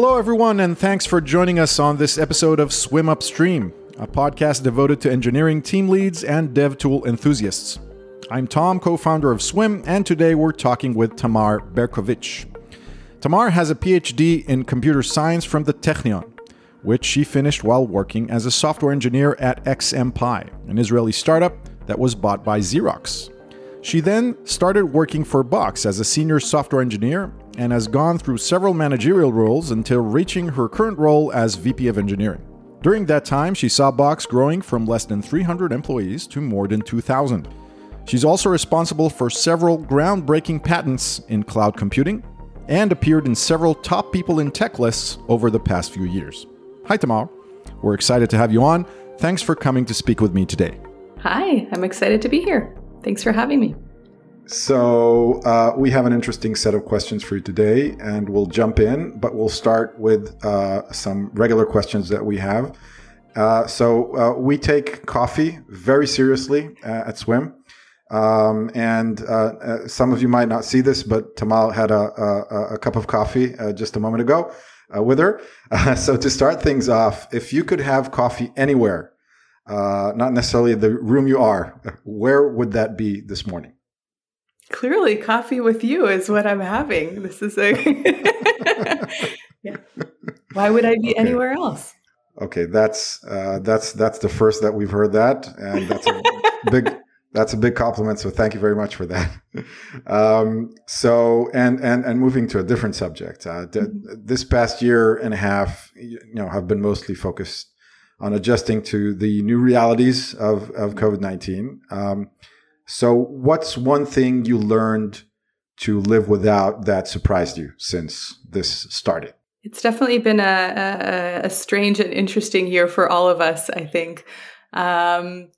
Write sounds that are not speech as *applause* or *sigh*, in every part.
Hello, everyone, and thanks for joining us on this episode of Swimm Upstream, a podcast devoted to engineering team leads and dev tool enthusiasts. I'm Tom, co founder of Swimm, and today we're talking with Tamar Bercovici. Tamar has a PhD in computer science from the Technion, which she finished while working as a software engineer at XMPie, an Israeli startup that was bought by Xerox. She then started working for Box as a senior software engineer and has gone through several managerial roles until reaching her current role as VP of engineering. During that time, she saw Box growing from less than 300 employees to more than 2,000. She's also responsible for several groundbreaking patents in cloud computing and appeared in several top people in tech lists over the past few years. Hi, Tamar. We're excited to have you on. Thanks for coming to speak with me today. Hi, I'm excited to be here. Thanks for having me. So, uh, we have an interesting set of questions for you today, and we'll jump in, but we'll start with uh, some regular questions that we have. Uh, so, uh, we take coffee very seriously uh, at Swimm. Um, and uh, some of you might not see this, but Tamar had a, a, a cup of coffee just a moment ago with her. *laughs* so, to start things off, if you could have coffee anywhere, not necessarily the room you are, where would that be this morning? Clearly, coffee with you is what I'm having. This is a. *laughs* yeah. Why would I be okay. anywhere else? Okay, that's uh, that's that's the first that we've heard that, and that's a big that's a big compliment. So thank you very much for that. *laughs* Um, so and and and moving to a different subject, uh, mm-hmm. this past year and a half, you know, have been mostly focused on adjusting to the new realities of of COVID nineteen. Um, so, what's one thing you learned to live without that surprised you since this started? It's definitely been a, a, a strange and interesting year for all of us, I think. Um,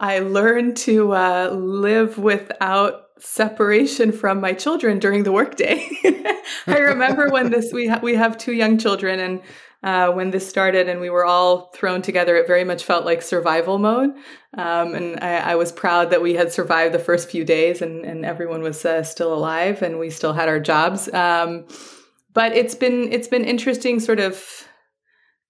I learned to uh, live without separation from my children during the workday. *laughs* I remember when this we ha- we have two young children and uh, when this started and we were all thrown together, it very much felt like survival mode. Um, and I, I, was proud that we had survived the first few days and, and everyone was uh, still alive and we still had our jobs. Um, but it's been it's been interesting, sort of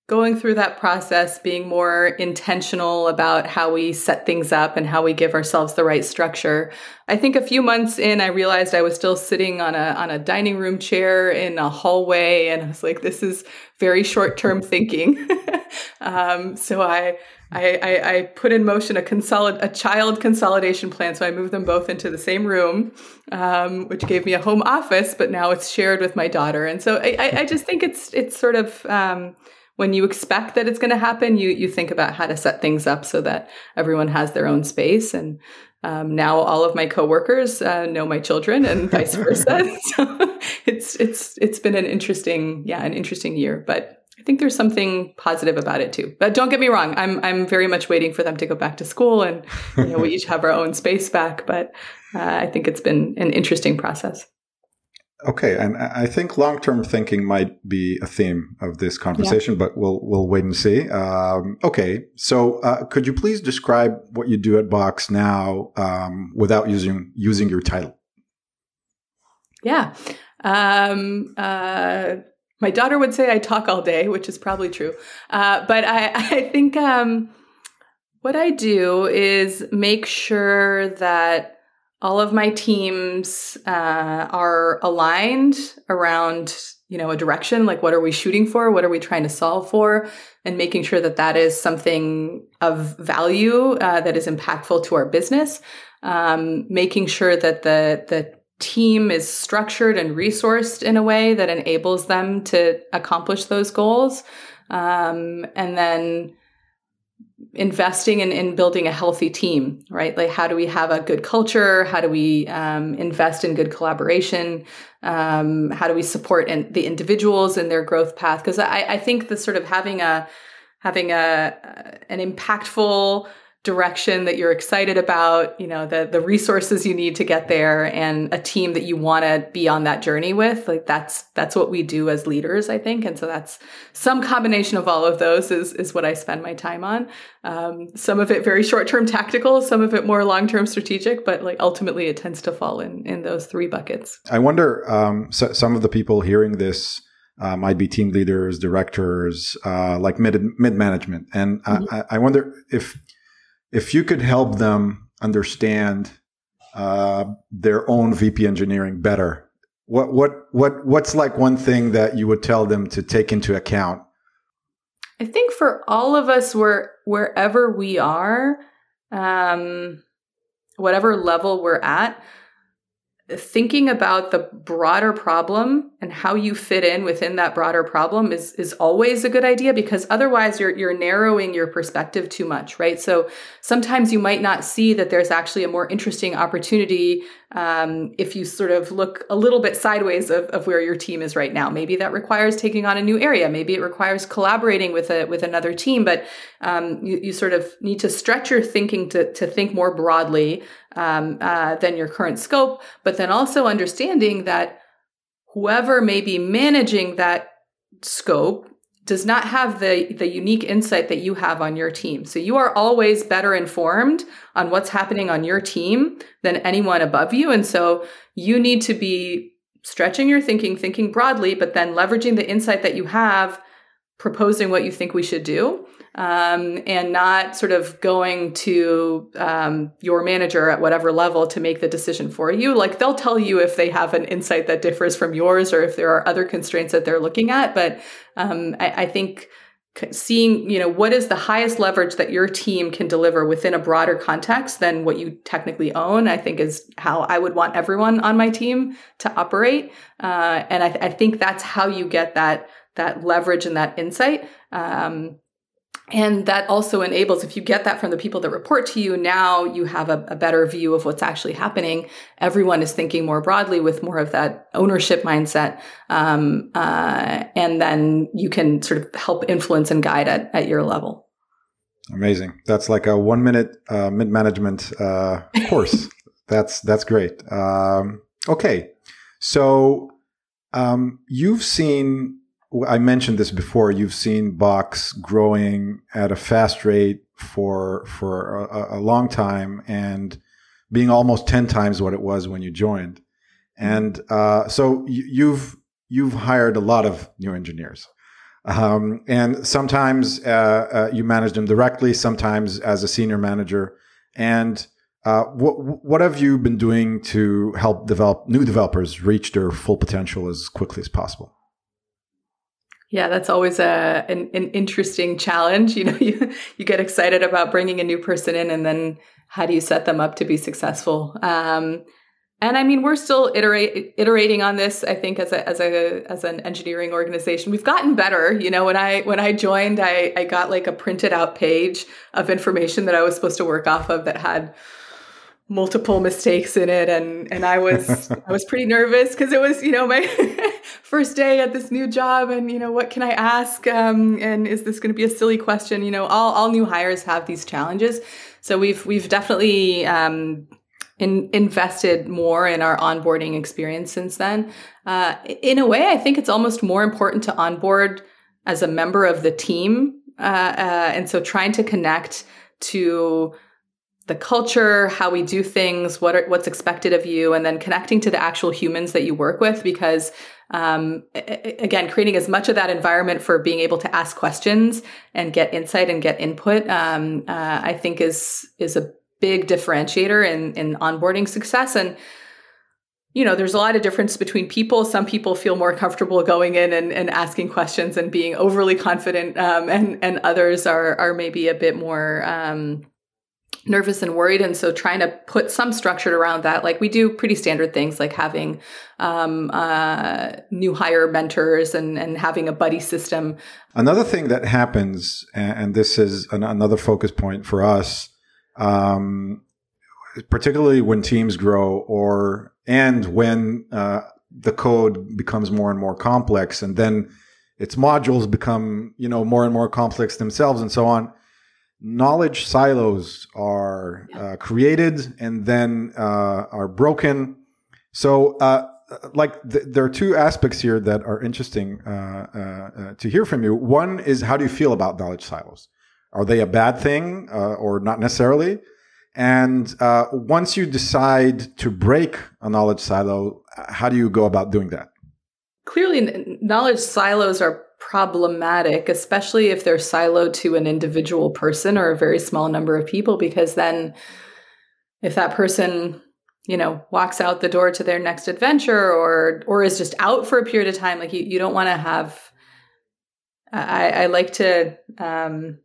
going through that process, being more intentional about how we set things up and how we give ourselves the right structure. I think a few months in, I realized I was still sitting on a on a dining room chair in a hallway, and I was like, "This is very short term thinking." *laughs* um, so I, I, I put in motion a consolid a child consolidation plan. So I moved them both into the same room, um, which gave me a home office, but now it's shared with my daughter. And so I, I, I just think it's it's sort of um, when you expect that it's going to happen, you you think about how to set things up so that everyone has their own space. And um, now all of my coworkers uh, know my children, and vice versa. *laughs* *laughs* so it's it's it's been an interesting yeah an interesting year, but. I think there's something positive about it too. But don't get me wrong, I'm I'm very much waiting for them to go back to school, and you know we *laughs* each have our own space back. But uh, I think it's been an interesting process. Okay, and I think long-term thinking might be a theme of this conversation, yeah. but we'll we'll wait and see. Um, okay, so uh, could you please describe what you do at Box now um, without using using your title? Yeah, um, uh, my daughter would say I talk all day, which is probably true, uh, but I *laughs* I think um, what I do is make sure that all of my teams uh, are aligned around you know a direction like what are we shooting for? What are we trying to solve for? And making sure that that is something of value uh, that is impactful to our business. Um, making sure that the the team is structured and resourced in a way that enables them to accomplish those goals. Um, and then investing in, in building a healthy team, right? Like, how do we have a good culture? How do we um, invest in good collaboration? Um, how do we support in, the individuals in their growth path? Because I, I think the sort of having a having a an impactful direction that you're excited about, you know, the the resources you need to get there and a team that you want to be on that journey with. Like that's that's what we do as leaders, I think. And so that's some combination of all of those is is what I spend my time on. Um, some of it very short-term tactical, some of it more long-term strategic, but like ultimately it tends to fall in in those three buckets. I wonder um, so some of the people hearing this uh, might be team leaders, directors, uh, like mid mid management, and mm-hmm. I, I, wonder if if you could help them understand uh, their own VP engineering better. What what what what's like one thing that you would tell them to take into account? I think for all of us, where wherever we are, um, whatever level we're at, thinking about the broader problem and how you fit in within that broader problem is is always a good idea because otherwise you're you're narrowing your perspective too much right? So sometimes you might not see that there's actually a more interesting opportunity um, if you sort of look a little bit sideways of, of where your team is right now. Maybe that requires taking on a new area. Maybe it requires collaborating with a with another team but um, you, you sort of need to stretch your thinking to, to think more broadly um, uh, than your current scope but then also understanding that whoever may be managing that scope does not have the the unique insight that you have on your team. So you are always better informed on what's happening on your team than anyone above you and so you need to be stretching your thinking, thinking broadly, but then leveraging the insight that you have, proposing what you think we should do um, and not sort of going to um, your manager at whatever level to make the decision for you. Like they'll tell you if they have an insight that differs from yours or if there are other constraints that they're looking at. But um, I, I think seeing you know what is the highest leverage that your team can deliver within a broader context than what you technically own i think is how i would want everyone on my team to operate uh, and I, th- I, think that's how you get that that leverage and that insight um, and that also enables if you get that from the people that report to you now you have a, a, better view of what's actually happening. Everyone is thinking more broadly with more of that ownership mindset um, uh, and then you can sort of help influence and guide at, at your level. Amazing. That's like a one minute uh, mid management uh, *laughs* course. That's that's great. Um, okay. So um, you've seen I mentioned this before. You've seen Box growing at a fast rate for for a, a, long time and being almost ten times what it was when you joined. And uh, so you've you've hired a lot of new engineers, um, and sometimes uh, uh, you manage them directly, sometimes as a senior manager. And uh, what what have you been doing to help develop new developers reach their full potential as quickly as possible? Yeah, that's always a an, an, interesting challenge. *laughs* You know, you you get excited about bringing a new person in, and then how do you set them up to be successful? Um, and I mean, we're still iterate, iterating on this. I think as a as a as an engineering organization, we've gotten better. You know, when I when I joined, I I got like a printed out page of information that I was supposed to work off of that had multiple mistakes in it and and I was *laughs* I was pretty nervous because it was you know my *laughs* first day at this new job and you know what can I ask? Um, and is this going to be a silly question? You know all all new hires have these challenges. So we've we've definitely um, in, invested more in our onboarding experience since then. Uh, in a way I think it's almost more important to onboard as a member of the team uh, uh, and so trying to connect to the culture, how we do things, what are, what's expected of you, and then connecting to the actual humans that you work with. Because um, again, creating as much of that environment for being able to ask questions and get insight and get input, um, uh, I think is is a big differentiator in in onboarding success. And you know, there's a lot of difference between people. Some people feel more comfortable going in and, and asking questions and being overly confident, um, and and others are are maybe a bit more um, nervous and worried and so trying to put some structure around that like we do pretty standard things like having um, uh, new hire mentors and, and having a buddy system. Another thing that happens and this is an, another focus point for us um, particularly when teams grow or and when uh, the code becomes more and more complex and then its modules become you know more and more complex themselves and so on knowledge silos are uh, created and then uh, are broken. So, uh, like, th- there are two aspects here that are interesting uh, uh, uh, to hear from you. One is how do you feel about knowledge silos? Are they a bad thing or not necessarily? And once you decide to break a knowledge silo, how do you go about doing that? clearly knowledge silos are problematic, especially if they're siloed to an individual person or a very small number of people, because then if that person you know walks out the door to their next adventure or or is just out for a period of time like you, you don't want to have I, I like to um,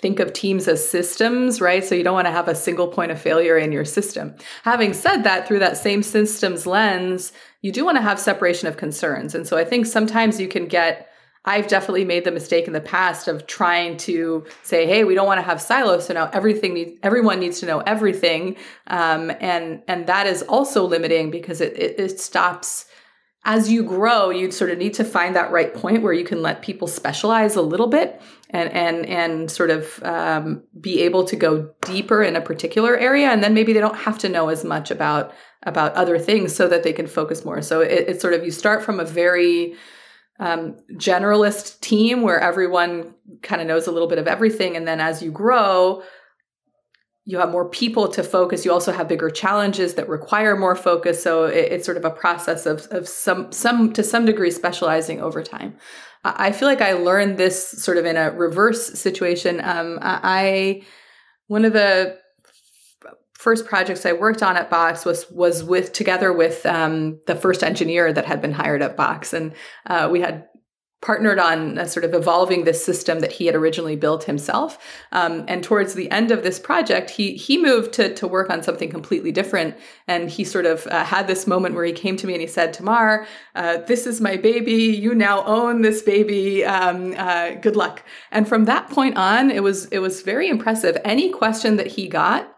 think of teams as systems, right? So you don't want to have a single point of failure in your system. Having said that, through that same systems lens, you do want to have separation of concerns. And so I think sometimes you can get I've definitely made the mistake in the past of trying to say, "Hey, we don't want to have silos, so now everything needs, everyone needs to know everything," um, and and that is also limiting because it, it, it stops as you grow, you sort of need to find that right point where you can let people specialize a little bit and and and sort of um, be able to go deeper in a particular area, and then maybe they don't have to know as much about about other things so that they can focus more. So it, it's sort of you start from a very um, generalist team where everyone kind of knows a little bit of everything, and then as you grow, you have more people to focus. You also have bigger challenges that require more focus. So it, it's sort of a process of, of some, some, to some degree, specializing over time. I feel like I learned this sort of in a reverse situation. Um, I, one of the first projects I worked on at Box was was with together with um, the first engineer that had been hired at Box, and uh, we had partnered on sort of evolving this system that he had originally built himself. Um, and towards the end of this project, he he moved to to work on something completely different. And he sort of uh, had this moment where he came to me and he said, "Tamar, uh, this is my baby. You now own this baby. Um, uh, good luck." And from that point on, it was it was very impressive. Any question that he got.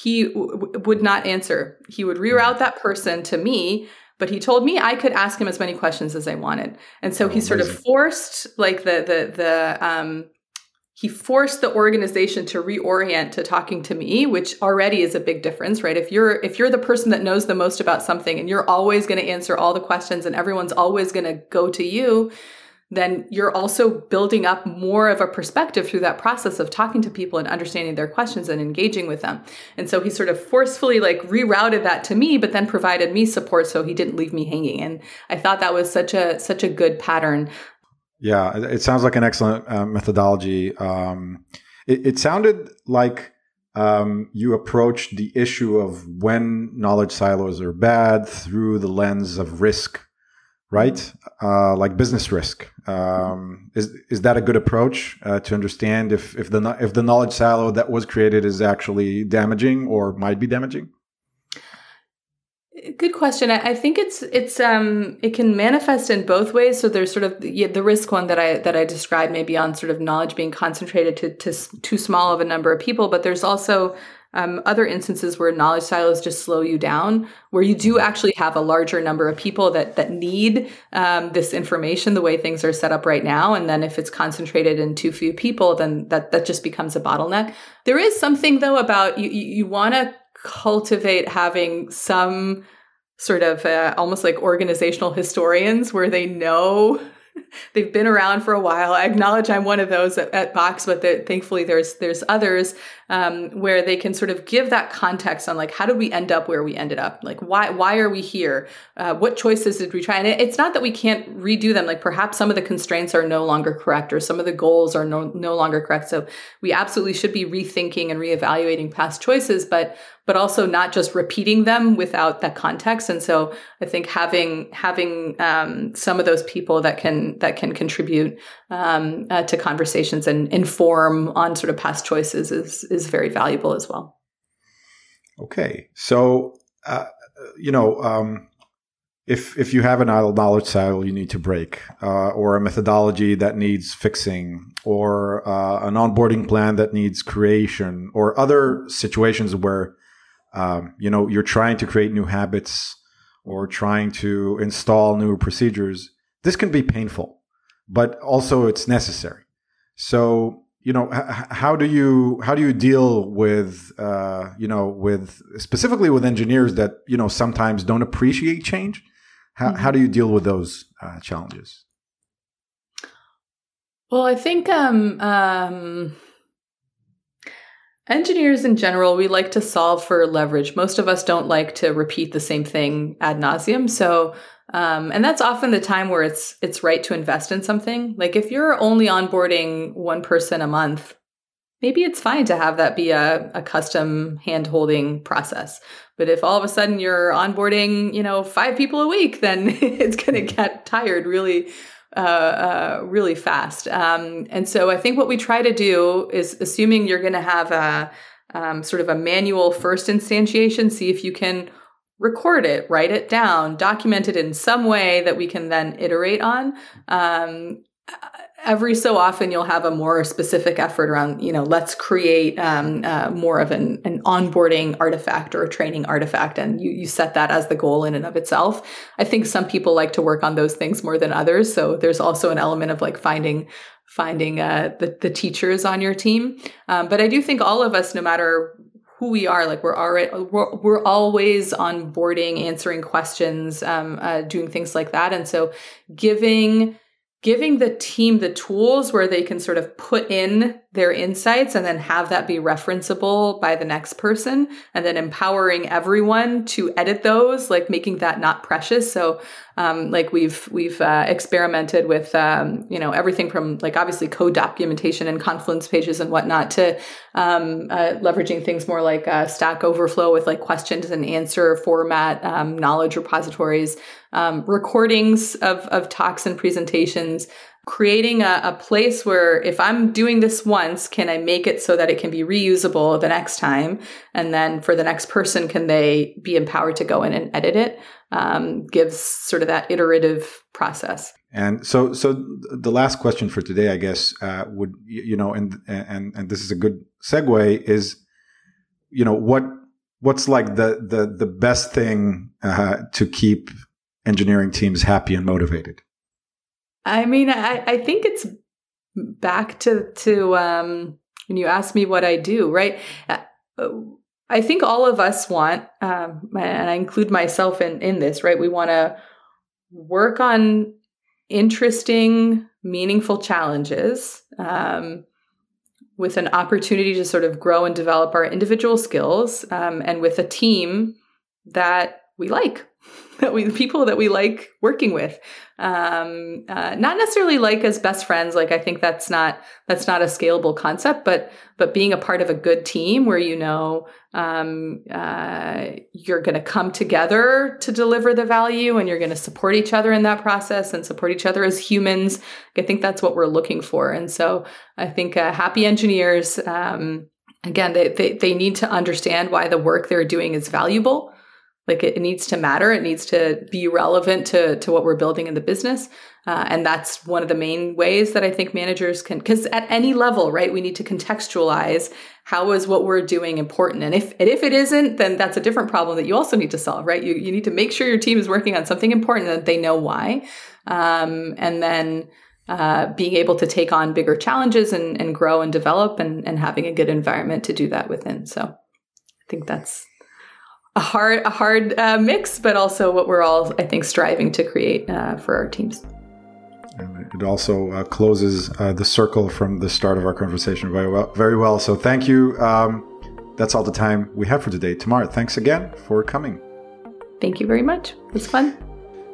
He w- would not answer. He would reroute that person to me but he told me I could ask him as many questions as I wanted. And so oh, he sort amazing. of forced like the the the um he forced the organization to reorient to talking to me which already is a big difference right if you're if you're the person that knows the most about something and you're always going to answer all the questions and everyone's always going to go to you then you're also building up more of a perspective through that process of talking to people and understanding their questions and engaging with them. And so he sort of forcefully like rerouted that to me, but then provided me support so he didn't leave me hanging. And I thought that was such a such a good pattern. Yeah, it sounds like an excellent uh, methodology. Um, it, it, sounded like um, you approached the issue of when knowledge silos are bad through the lens of risk right? Uh, like business risk. Um, is is that a good approach uh, to understand if if the if the knowledge silo that was created is actually damaging or might be damaging? Good question. I, think it's it's um it can manifest in both ways. So there's sort of the, the risk one that I that I described maybe on sort of knowledge being concentrated to to too small of a number of people, but there's also um, other instances where knowledge silos just slow you down, where you do actually have a larger number of people that that need um, this information the way things are set up right now, and then if it's concentrated in too few people, then that that just becomes a bottleneck. There is something though about you you, want to cultivate having some sort of uh, almost like organizational historians where they know *laughs* they've been around for a while. I acknowledge I'm one of those at, at Box, but the, thankfully there's there's others um, where they can sort of give that context on like how did we end up where we ended up? Like why why are we here? Uh, what choices did we try? And it, it's not that we can't redo them. Like perhaps some of the constraints are no longer correct, or some of the goals are no no longer correct. So we absolutely should be rethinking and reevaluating past choices, but but also not just repeating them without that context. And so I think having having um, some of those people that can that can contribute um, uh, to conversations and inform on sort of past choices is is very valuable as well. Okay, so uh, you know. Um, if, if you have an idle knowledge silo you need to break, uh, or a methodology that needs fixing, or uh, an onboarding plan that needs creation, or other situations where um, you know you're trying to create new habits or trying to install new procedures. This can be painful but also it's necessary. So you know h- how do you how do you deal with uh, you know with specifically with engineers that you know sometimes don't appreciate change? How, mm-hmm. how do you deal with those uh, challenges? Well i think um, um Engineers in general, we like to solve for leverage. Most of us don't like to repeat the same thing ad nauseum. So Um, and that's often the time where it's it's right to invest in something. Like if you're only onboarding one person a month, maybe it's fine to have that be a, a custom hand holding process. But if all of a sudden you're onboarding, you know, five people a week, then *laughs* it's going to get tired really, uh, uh, really fast. Um, and so I think what we try to do is assuming you're going to have a um, sort of a manual first instantiation, see if you can record it, write it down, document it in some way that we can then iterate on. Um, every so often you'll have a more specific effort around you know let's create um, uh, more of an, an onboarding artifact or a training artifact and you, you set that as the goal in and of itself. I think some people like to work on those things more than others so there's also an element of like finding finding uh, the, the teachers on your team. Um, but i do think all of us no matter who we are like we're already we're, we're always onboarding answering questions um, uh, doing things like that. And so giving giving the team the tools where they can sort of put in their insights and then have that be referenceable by the next person and then empowering everyone to edit those like making that not precious. So um, like we've we've uh, experimented with um, you know everything from like obviously code documentation and confluence pages and whatnot to um, uh, leveraging things more like uh, stack overflow with like questions and answer format um, knowledge repositories um, recordings of, of talks and presentations, creating a, a, place where if I'm doing this once, can I make it so that it can be reusable the next time? And then for the next person, can they be empowered to go in and edit it? Um, gives sort of that iterative process. And so, so the last question for today, I guess, uh, would you know, and and and this is a good segue is, you know, what what's like the the the best thing uh, to keep engineering teams happy and motivated? I mean, I, I think it's back to to um, when you ask me what I do, right? Uh, I think all of us want, um, and I include myself in in this, right? We want to work on interesting, meaningful challenges um, with an opportunity to sort of grow and develop our individual skills, um, and with a team that we like *laughs* that we people that we like working with. Um, uh, not necessarily like as best friends like i think that's not that's not a scalable concept but but being a part of a good team where you know um, uh, you're going to come together to deliver the value and you're going to support each other in that process and support each other as humans i think that's what we're looking for. And so i think uh, happy engineers um, again they, they, they need to understand why the work they're doing is valuable like it, it, needs to matter. It needs to be relevant to, to what we're building in the business. Uh, and that's one of the main ways that I think managers can, because at any level, right, we need to contextualize how is what we're doing important. And if, and if it isn't, then that's a different problem that you also need to solve, right? You, you need to make sure your team is working on something important that they know why. Um, and then, uh, being able to take on bigger challenges and, and grow and develop and, and having a good environment to do that within. So I think that's a hard a hard uh, mix, but also what we're all I think striving to create uh, for our teams. It also uh, closes uh, the circle from the start of our conversation very well. Very well. So thank you. Um, that's all the time we have for today. Tamar, thanks again for coming. Thank you very much. It was fun.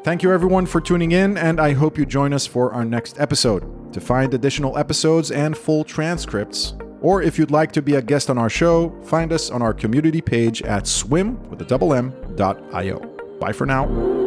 Thank you everyone for tuning in, and I hope you join us for our next episode. To find additional episodes and full transcripts, or if you'd like to be a guest on our show, find us on our community page at swim with a double M dot io. Bye for now.